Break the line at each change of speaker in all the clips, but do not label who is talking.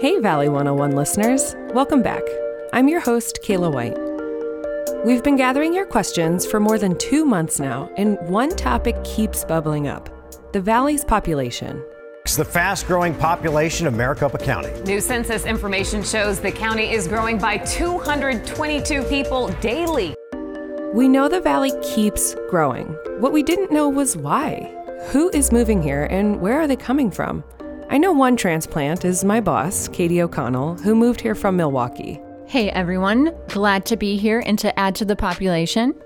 Hey, Valley 101 listeners. Welcome back. I'm your host, Kayla White. We've been gathering your questions for more than two months now, and one topic keeps bubbling up the Valley's population.
It's the fast growing population of Maricopa County.
New census information shows the county is growing by 222 people daily.
We know the Valley keeps growing. What we didn't know was why. Who is moving here and where are they coming from? I know one transplant is my boss, Katie O'Connell, who moved here from Milwaukee.
Hey everyone, glad to be here and to add to the population.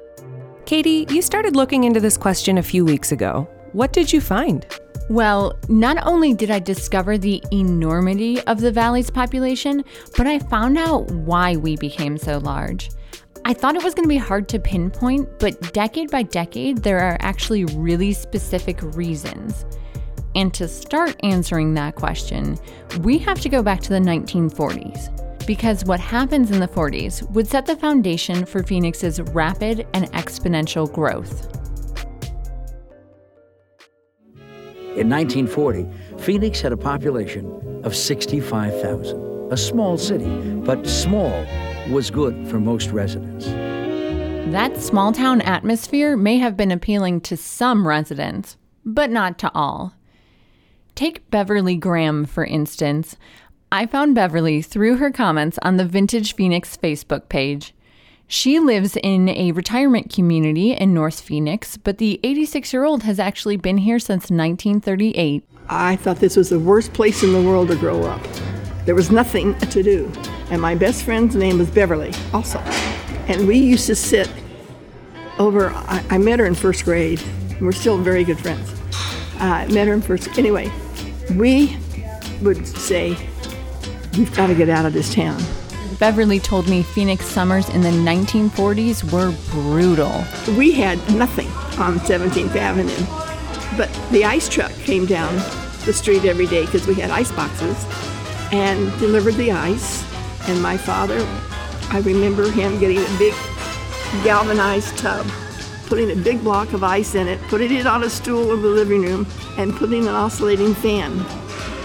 Katie, you started looking into this question a few weeks ago. What did you find?
Well, not only did I discover the enormity of the valley's population, but I found out why we became so large. I thought it was going to be hard to pinpoint, but decade by decade, there are actually really specific reasons. And to start answering that question, we have to go back to the 1940s. Because what happens in the 40s would set the foundation for Phoenix's rapid and exponential growth.
In 1940, Phoenix had a population of 65,000. A small city, but small was good for most residents.
That small town atmosphere may have been appealing to some residents, but not to all. Take Beverly Graham, for instance. I found Beverly through her comments on the Vintage Phoenix Facebook page. She lives in a retirement community in North Phoenix, but the 86 year old has actually been here since 1938.
I thought this was the worst place in the world to grow up. There was nothing to do. And my best friend's name was Beverly, also. And we used to sit over, I, I met her in first grade. We're still very good friends. I met her in first, anyway, we would say, we've got to get out of this town.
Beverly told me Phoenix summers in the 1940s were brutal.
We had nothing on 17th Avenue, but the ice truck came down the street every day because we had ice boxes and delivered the ice. And my father, I remember him getting a big galvanized tub, putting a big block of ice in it, putting it on a stool in the living room, and putting an oscillating fan.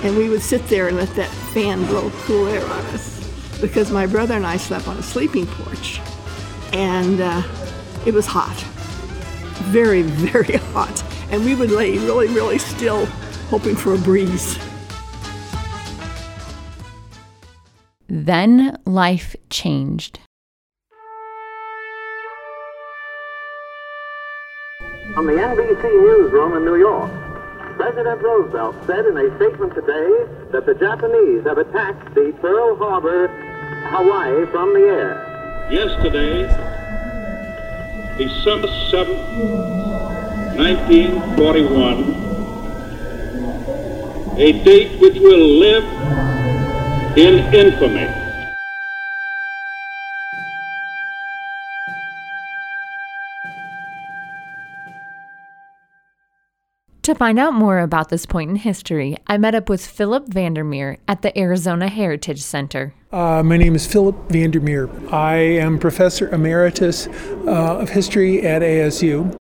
And we would sit there and let that fan blow cool air on us because my brother and I slept on a sleeping porch, and uh, it was hot, very, very hot. And we would lay really, really still, hoping for a breeze.
Then life changed.
From the NBC newsroom in New York, President Roosevelt said in a statement today that the Japanese have attacked the Pearl Harbor, Hawaii, from the air.
Yesterday, December 7, 1941, a date which will live in infamy.
To find out more about this point in history, I met up with Philip Vandermeer at the Arizona Heritage Center.
Uh, my name is Philip Vandermeer. I am Professor Emeritus uh, of History at ASU.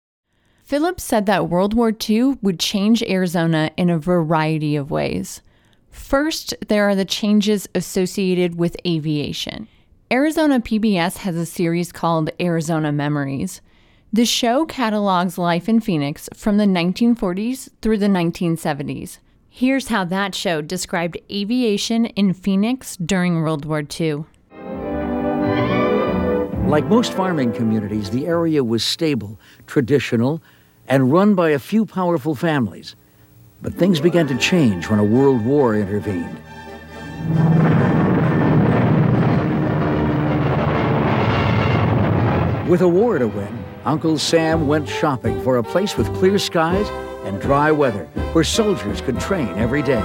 Philip said that World War II would change Arizona in a variety of ways. First, there are the changes associated with aviation. Arizona PBS has a series called Arizona Memories. The show catalogs life in Phoenix from the 1940s through the 1970s. Here's how that show described aviation in Phoenix during World War II.
Like most farming communities, the area was stable, traditional, and run by a few powerful families. But things began to change when a world war intervened. With a war to win, Uncle Sam went shopping for a place with clear skies and dry weather where soldiers could train every day.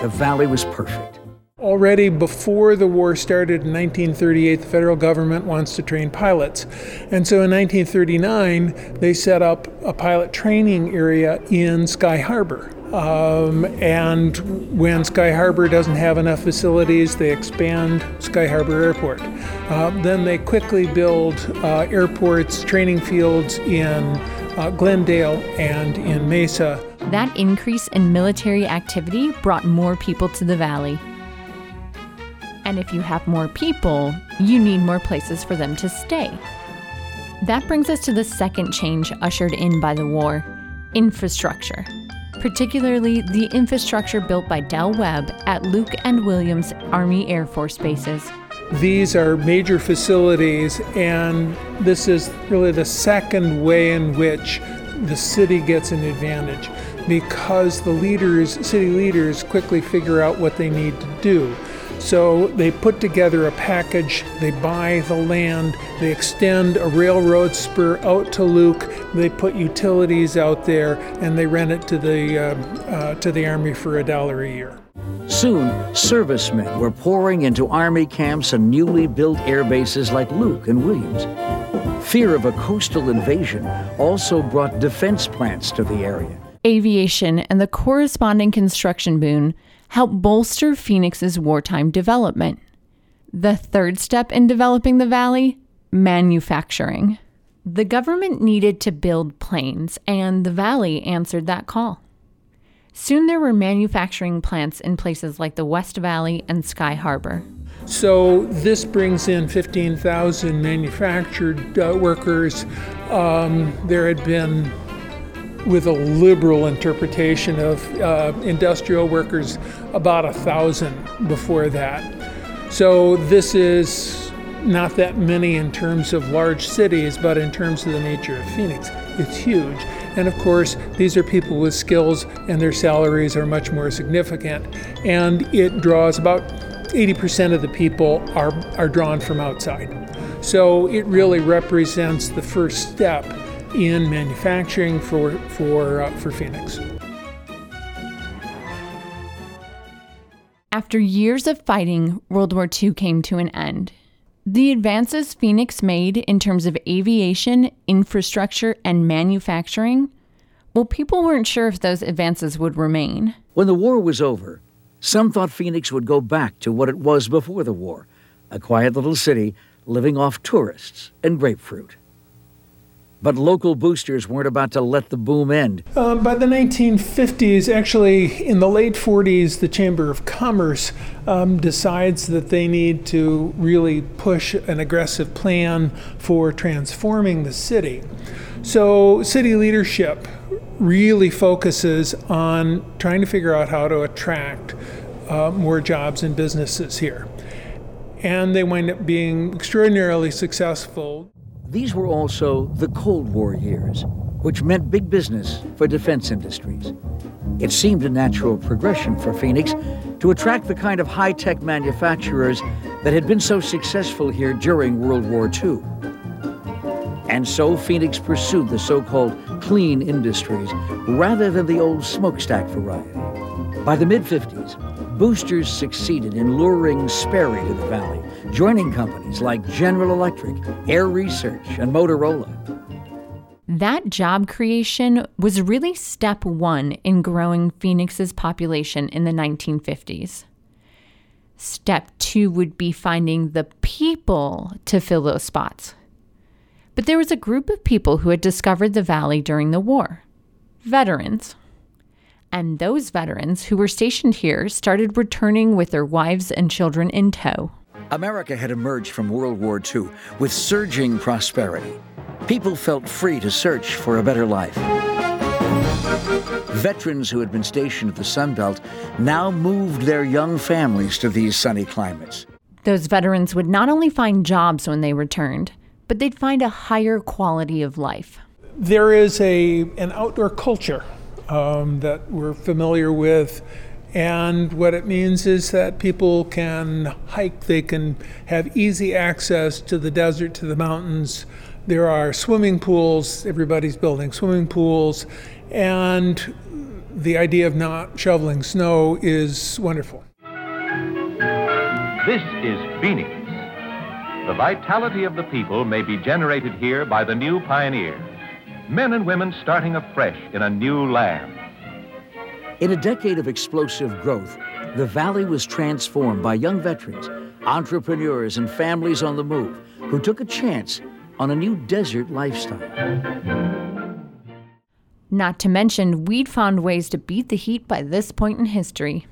The valley was perfect.
Already before the war started in 1938, the federal government wants to train pilots. And so in 1939, they set up a pilot training area in Sky Harbor. Um, and when Sky Harbor doesn't have enough facilities, they expand Sky Harbor Airport. Uh, then they quickly build uh, airports, training fields in uh, Glendale and in Mesa.
That increase in military activity brought more people to the valley. And if you have more people, you need more places for them to stay. That brings us to the second change ushered in by the war infrastructure, particularly the infrastructure built by Del Webb at Luke and Williams Army Air Force bases.
These are major facilities, and this is really the second way in which the city gets an advantage because the leaders, city leaders, quickly figure out what they need to do. So they put together a package, they buy the land, they extend a railroad spur out to Luke, they put utilities out there, and they rent it to the, uh, uh, to the Army for a dollar a year.
Soon, servicemen were pouring into Army camps and newly built air bases like Luke and Williams. Fear of a coastal invasion also brought defense plants to the area.
Aviation and the corresponding construction boom helped bolster Phoenix's wartime development. The third step in developing the valley manufacturing. The government needed to build planes, and the valley answered that call. Soon there were manufacturing plants in places like the West Valley and Sky Harbor.
So this brings in 15,000 manufactured uh, workers. Um, there had been with a liberal interpretation of uh, industrial workers, about a thousand before that. So this is not that many in terms of large cities, but in terms of the nature of Phoenix, it's huge. And of course, these are people with skills, and their salaries are much more significant. And it draws about 80% of the people are, are drawn from outside. So it really represents the first step in manufacturing for, for, uh, for Phoenix.
After years of fighting, World War II came to an end. The advances Phoenix made in terms of aviation, infrastructure, and manufacturing, well, people weren't sure if those advances would remain.
When the war was over, some thought Phoenix would go back to what it was before the war a quiet little city living off tourists and grapefruit. But local boosters weren't about to let the boom end.
Um, by the 1950s, actually, in the late 40s, the Chamber of Commerce um, decides that they need to really push an aggressive plan for transforming the city. So, city leadership really focuses on trying to figure out how to attract uh, more jobs and businesses here. And they wind up being extraordinarily successful.
These were also the Cold War years, which meant big business for defense industries. It seemed a natural progression for Phoenix to attract the kind of high tech manufacturers that had been so successful here during World War II. And so Phoenix pursued the so called clean industries rather than the old smokestack variety. By the mid 50s, boosters succeeded in luring Sperry to the valley joining companies like General Electric, AiResearch, and Motorola.
That job creation was really step one in growing Phoenix's population in the 1950s. Step two would be finding the people to fill those spots. But there was a group of people who had discovered the valley during the war veterans. And those veterans who were stationed here started returning with their wives and children in tow.
America had emerged from World War II with surging prosperity. People felt free to search for a better life. Veterans who had been stationed at the Sun Belt now moved their young families to these sunny climates.
Those veterans would not only find jobs when they returned, but they'd find a higher quality of life.
There is a, an outdoor culture um, that we're familiar with and what it means is that people can hike, they can have easy access to the desert, to the mountains. There are swimming pools, everybody's building swimming pools, and the idea of not shoveling snow is wonderful.
This is Phoenix. The vitality of the people may be generated here by the new pioneer. Men and women starting afresh in a new land.
In a decade of explosive growth, the valley was transformed by young veterans, entrepreneurs, and families on the move who took a chance on a new desert lifestyle.
Not to mention, we'd found ways to beat the heat by this point in history.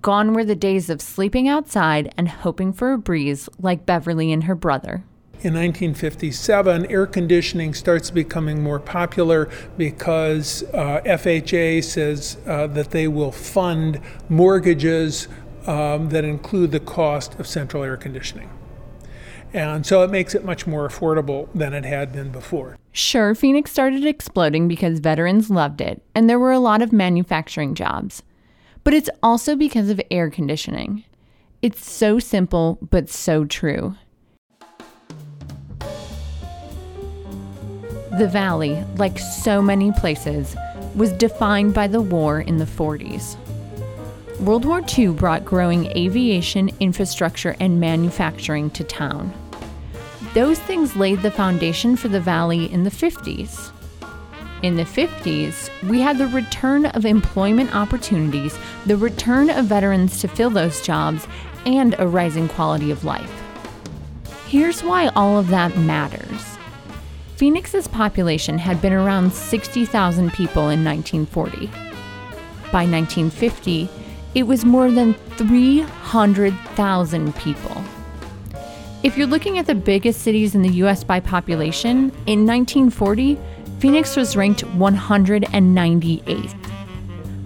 Gone were the days of sleeping outside and hoping for a breeze like Beverly and her brother.
In 1957, air conditioning starts becoming more popular because uh, FHA says uh, that they will fund mortgages um, that include the cost of central air conditioning. And so it makes it much more affordable than it had been before.
Sure, Phoenix started exploding because veterans loved it, and there were a lot of manufacturing jobs. But it's also because of air conditioning. It's so simple, but so true. The Valley, like so many places, was defined by the war in the 40s. World War II brought growing aviation, infrastructure, and manufacturing to town. Those things laid the foundation for the Valley in the 50s. In the 50s, we had the return of employment opportunities, the return of veterans to fill those jobs, and a rising quality of life. Here's why all of that matters. Phoenix's population had been around 60,000 people in 1940. By 1950, it was more than 300,000 people. If you're looking at the biggest cities in the US by population, in 1940, Phoenix was ranked 198th.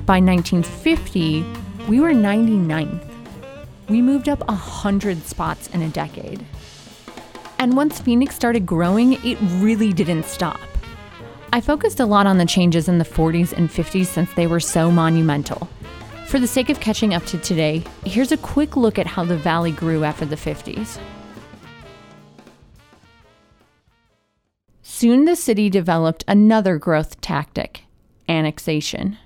By 1950, we were 99th. We moved up 100 spots in a decade. And once Phoenix started growing, it really didn't stop. I focused a lot on the changes in the 40s and 50s since they were so monumental. For the sake of catching up to today, here's a quick look at how the valley grew after the 50s. Soon the city developed another growth tactic annexation.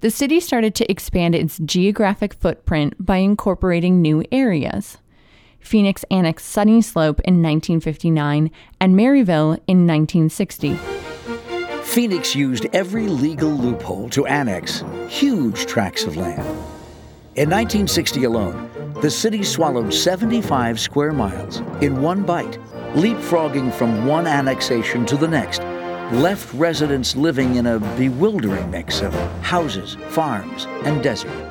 The city started to expand its geographic footprint by incorporating new areas. Phoenix annexed Sunnyslope in 1959 and Maryvale in 1960.
Phoenix used every legal loophole to annex huge tracts of land. In 1960 alone, the city swallowed 75 square miles in one bite, leapfrogging from one annexation to the next, left residents living in a bewildering mix of houses, farms, and desert.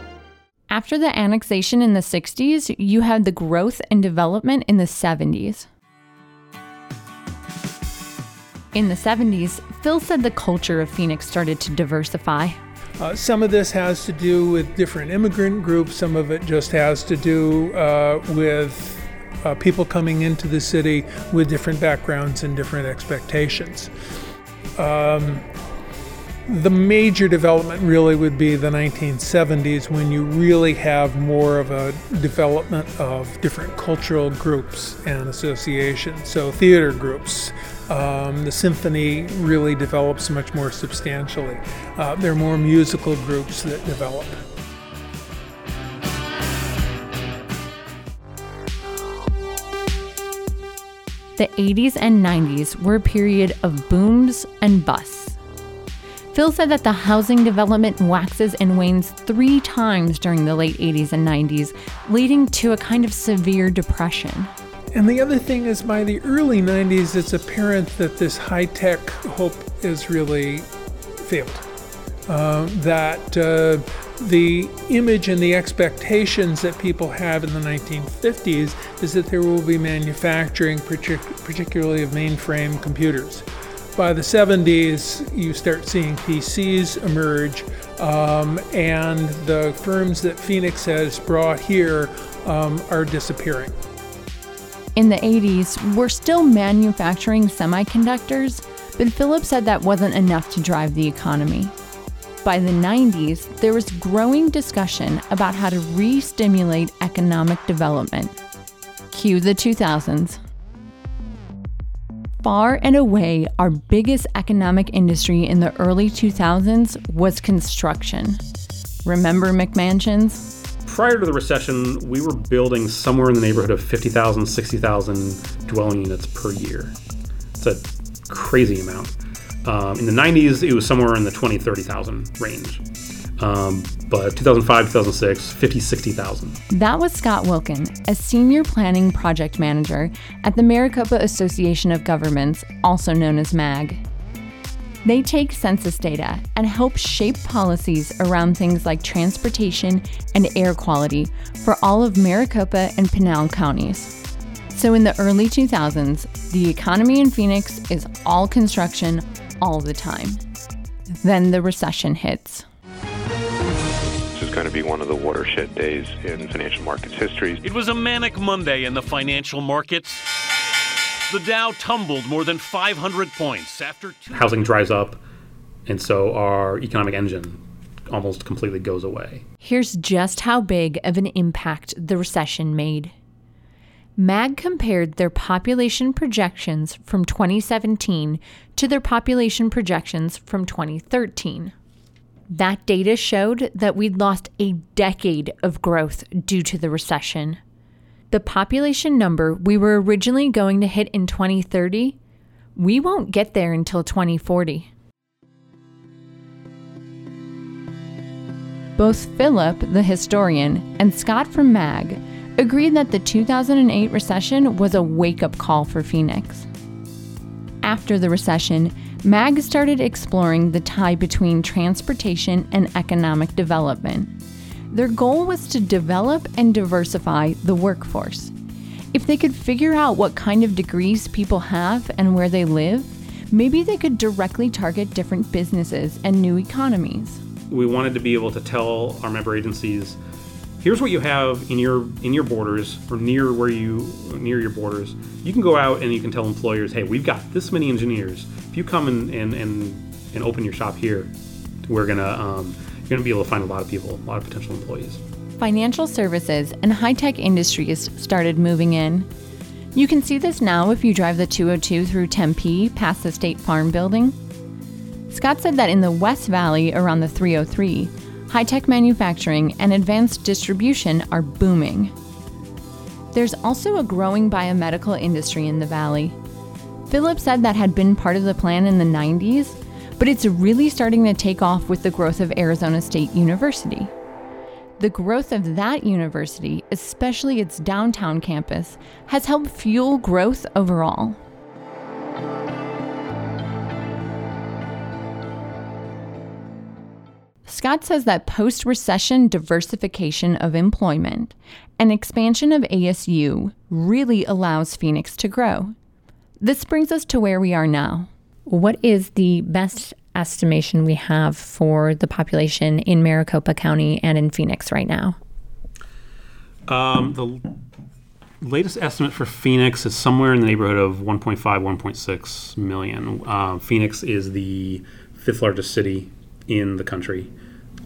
After the annexation in the 60s, you had the growth and development in the 70s. In the 70s, Phil said the culture of Phoenix started to diversify.
Uh, some of this has to do with different immigrant groups, some of it just has to do uh, with uh, people coming into the city with different backgrounds and different expectations. Um, the major development really would be the 1970s when you really have more of a development of different cultural groups and associations. So, theater groups, um, the symphony really develops much more substantially. Uh, there are more musical groups that develop.
The 80s and 90s were a period of booms and busts. Phil said that the housing development waxes and wanes three times during the late 80s and 90s, leading to a kind of severe depression.
And the other thing is, by the early 90s, it's apparent that this high tech hope is really failed. Uh, that uh, the image and the expectations that people have in the 1950s is that there will be manufacturing, partic- particularly of mainframe computers. By the 70s, you start seeing PCs emerge, um, and the firms that Phoenix has brought here um, are disappearing.
In the 80s, we're still manufacturing semiconductors, but Philip said that wasn't enough to drive the economy. By the 90s, there was growing discussion about how to re stimulate economic development. Cue the 2000s. Far and away, our biggest economic industry in the early 2000s was construction. Remember McMansions?
prior to the recession, we were building somewhere in the neighborhood of 50,000, 60,000 dwelling units per year. It's a crazy amount. Um, in the 90s, it was somewhere in the 20, 30,000 range. Um, but 2005, 2006, 50, 60,000.
That was Scott Wilken, a senior planning project manager at the Maricopa Association of Governments, also known as MAG. They take census data and help shape policies around things like transportation and air quality for all of Maricopa and Pinal counties. So, in the early 2000s, the economy in Phoenix is all construction all the time. Then the recession hits.
This is going to be one of the watershed days in financial markets history.
It was a manic Monday in the financial markets. The Dow tumbled more than 500 points after two.
Housing dries up, and so our economic engine almost completely goes away.
Here's just how big of an impact the recession made. MAG compared their population projections from 2017 to their population projections from 2013. That data showed that we'd lost a decade of growth due to the recession. The population number we were originally going to hit in 2030, we won't get there until 2040. Both Philip, the historian, and Scott from MAG agreed that the 2008 recession was a wake up call for Phoenix. After the recession, MAG started exploring the tie between transportation and economic development. Their goal was to develop and diversify the workforce. If they could figure out what kind of degrees people have and where they live, maybe they could directly target different businesses and new economies.
We wanted to be able to tell our member agencies here's what you have in your in your borders or near where you near your borders. You can go out and you can tell employers hey we've got this many engineers. If you come and and and, and open your shop here we're gonna um, you're gonna be able to find a lot of people a lot of potential employees.
Financial services and high-tech industries started moving in. You can see this now if you drive the 202 through tempe past the state farm building. Scott said that in the west valley around the 303 high tech manufacturing, and advanced distribution are booming. There's also a growing biomedical industry in the valley. Philip said that had been part of the plan in the 90s, but it's really starting to take off with the growth of Arizona State University. The growth of that university, especially its downtown campus, has helped fuel growth overall. Scott says that post recession diversification of employment and expansion of ASU really allows Phoenix to grow. This brings us to where we are now. What is the best estimation we have for the population in Maricopa County and in Phoenix right now?
Um, the latest estimate for Phoenix is somewhere in the neighborhood of 1.5, 1.6 million. Uh, Phoenix is the fifth largest city in the country.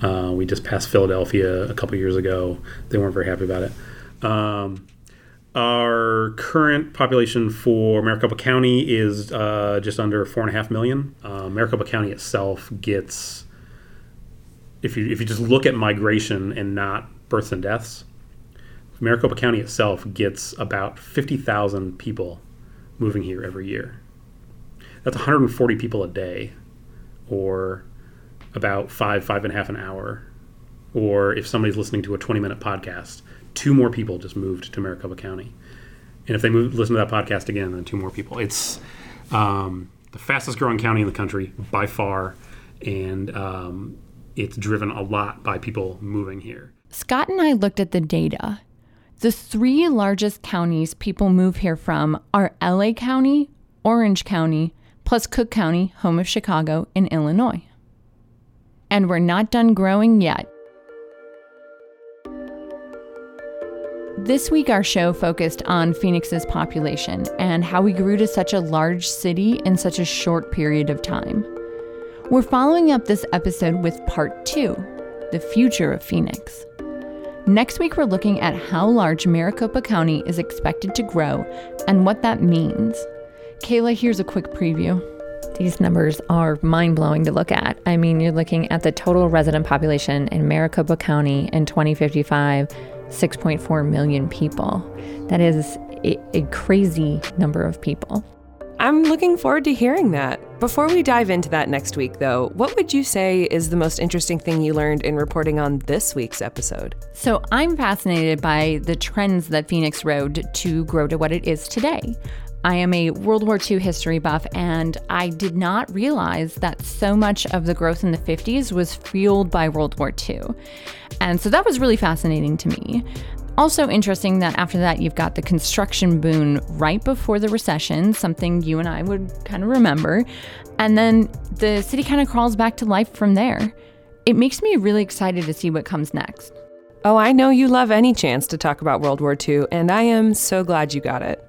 Uh, we just passed Philadelphia a couple years ago. They weren't very happy about it. Um, our current population for Maricopa County is uh, just under four and a half million. Uh, Maricopa County itself gets, if you if you just look at migration and not births and deaths, Maricopa County itself gets about fifty thousand people moving here every year. That's 140 people a day, or about five, five and a half an hour, or if somebody's listening to a 20 minute podcast, two more people just moved to Maricopa County. And if they move, listen to that podcast again, then two more people. It's um, the fastest growing county in the country by far, and um, it's driven a lot by people moving here.
Scott and I looked at the data. The three largest counties people move here from are LA County, Orange County, plus Cook County, home of Chicago, in Illinois and we're not done growing yet. This week, our show focused on Phoenix's population and how we grew to such a large city in such a short period of time. We're following up this episode with part two the future of Phoenix. Next week, we're looking at how large Maricopa County is expected to grow and what that means. Kayla, here's a quick preview.
These numbers are mind blowing to look at. I mean, you're looking at the total resident population in Maricopa County in 2055 6.4 million people. That is a, a crazy number of people.
I'm looking forward to hearing that. Before we dive into that next week, though, what would you say is the most interesting thing you learned in reporting on this week's episode?
So, I'm fascinated by the trends that Phoenix rode to grow to what it is today. I am a World War II history buff, and I did not realize that so much of the growth in the 50s was fueled by World War II. And so that was really fascinating to me. Also interesting that after that, you've got the construction boom right before the recession, something you and I would kind of remember. And then the city kind of crawls back to life from there. It makes me really excited to see what comes next.
Oh, I know you love any chance to talk about World War II, and I am so glad you got it.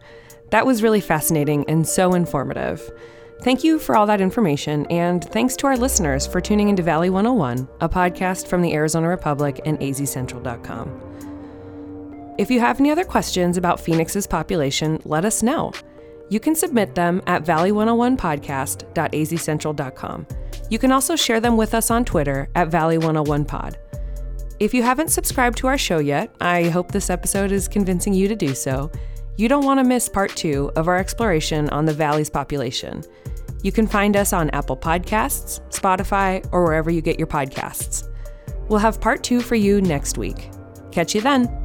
That was really fascinating and so informative. Thank you for all that information, and thanks to our listeners for tuning into Valley 101, a podcast from the Arizona Republic and azcentral.com. If you have any other questions about Phoenix's population, let us know. You can submit them at valley101podcast.azcentral.com. You can also share them with us on Twitter at Valley101pod. If you haven't subscribed to our show yet, I hope this episode is convincing you to do so. You don't want to miss part two of our exploration on the Valley's population. You can find us on Apple Podcasts, Spotify, or wherever you get your podcasts. We'll have part two for you next week. Catch you then.